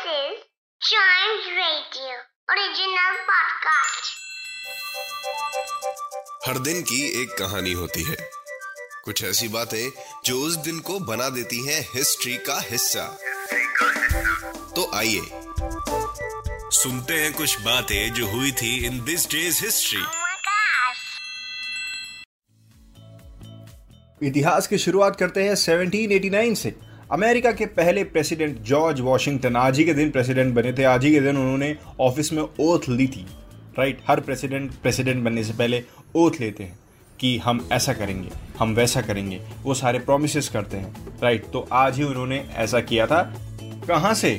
is Chimes Radio original podcast. हर दिन की एक कहानी होती है कुछ ऐसी बातें जो उस दिन को बना देती हैं हिस्ट्री का हिस्सा तो आइए सुनते हैं कुछ बातें जो हुई थी इन दिस डेज़ हिस्ट्री. इतिहास की शुरुआत करते हैं 1789 से अमेरिका के पहले प्रेसिडेंट जॉर्ज वॉशिंगटन आज ही के दिन प्रेसिडेंट बने थे। आज ही के दिन उन्होंने ऑफ़िस में ओथ ली थी। राइट हर प्रेसिडेंट प्रेसिडेंट बनने से पहले ओथ लेते हैं कि हम ऐसा करेंगे, हम वैसा करेंगे, वो सारे प्रोमिस करते हैं। राइट तो आज ही उन्होंने ऐसा किया था। कहाँ से?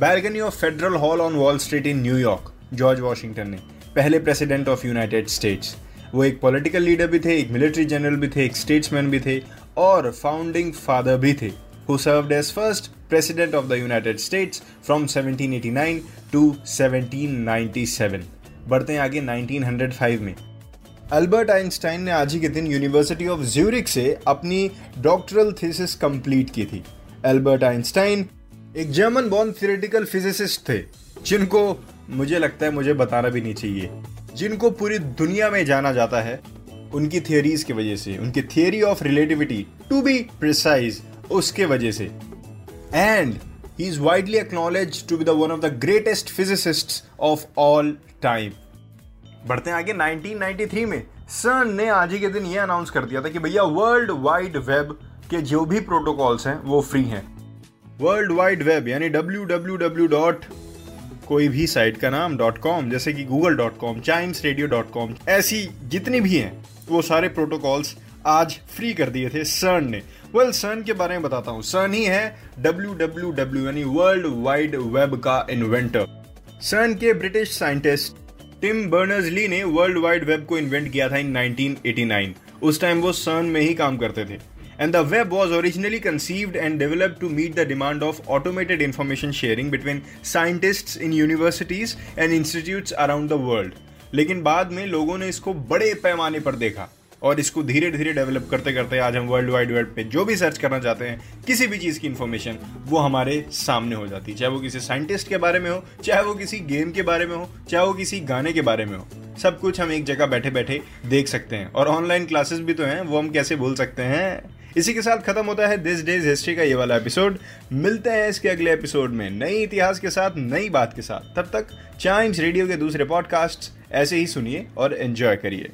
Balcony of Federal Hall on Wall Street in New York George Washington ने। पहले प्रेसिडेंट ऑफ़ यूनाइटेड स्टेट्स वो एक पॉलिटिकल लीडर भी थे, एक मिलिट्री जनरल भी थे, एक स्टेट्समैन भी थे और फाउंडिंग फादर भी थे। Who served as first president of the United States from 1789 to 1797 बढ़ते हैं आगे 1905 में। अल्बर्ट आइंस्टाइन ने आज ही के दिन यूनिवर्सिटी ऑफ़ ज्यूरिक से अपनी डॉक्टरल थीसिस कंप्लीट की थी। अल्बर्ट आइंस्टाइन एक जर्मन बॉर्न थियोरेटिकल फिजिसिस्ट थे, जिनको मुझे लगता है मुझे बताना भी नहीं चाहिए। जिनको पूरी दुनिया में जाना जाता है, उनकी थियोरीज की वजह से, उनकी theory of relativity to be precise उसके वजह से। And he is widely acknowledge to be the one of the greatest physicist of all time बढ़ते हैं आगे 1993 में। सन ने आज ही के दिन यह अनाउंस कर दिया था कि भैया वर्ल्ड वाइड वेब के जो भी प्रोटोकॉल्स हैं, वो फ्री हैं। वर्ल्ड वाइड वेब यानी डब्ल्यू डब्ल्यू डब्ल्यू डॉट कोई भी साइट का नाम डॉट कॉम जैसे कि Google dot com Chimes radio dot com ऐसी जितनी भी हैं, वो सारे प्रोटोकॉल्स आज फ्री कर दिए थे सर्न ने। वेल सन के बारे में बताता हूँ। सन ही है डब्ल्यू डब्ल्यू डब्ल्यू यानी वर्ल्ड वाइड वेब का इन्वेंटर सन के British scientist Tim Berners Lee ने वर्ल्ड वाइड वेब को इन्वेंट किया था इन 1989 उस टाइम वो सन में ही काम करते थे। And the web was originally conceived and develop to meet the demand of automated information sharing between scientist in universities and institute around the world लेकिन बाद में लोगों ने इसको बड़े पैमाने पर देखा। और इसको धीरे धीरे डेवलप करते करते आज हम वर्ल्ड वाइड वेब पे जो भी सर्च करना चाहते हैं, किसी भी चीज़ की इन्फॉर्मेशन वो हमारे सामने हो जाती है। चाहे वो किसी साइंटिस्ट के बारे में हो, चाहे वो किसी गेम के बारे में हो, चाहे वो किसी गाने के बारे में हो, सब कुछ हम एक जगह बैठे बैठे देख सकते हैं। और ऑनलाइन क्लासेस भी तो हैं, वो हम कैसे भूल सकते हैं? इसी के साथ खत्म होता है दिस डेज़ हिस्ट्री का ये वाला एपिसोड मिलते हैं इसके अगले एपिसोड में नई इतिहास के साथ, नई बात के साथ। तब तक चाइम्स रेडियो के दूसरे पॉडकास्ट ऐसे ही सुनिए और एंजॉय करिए।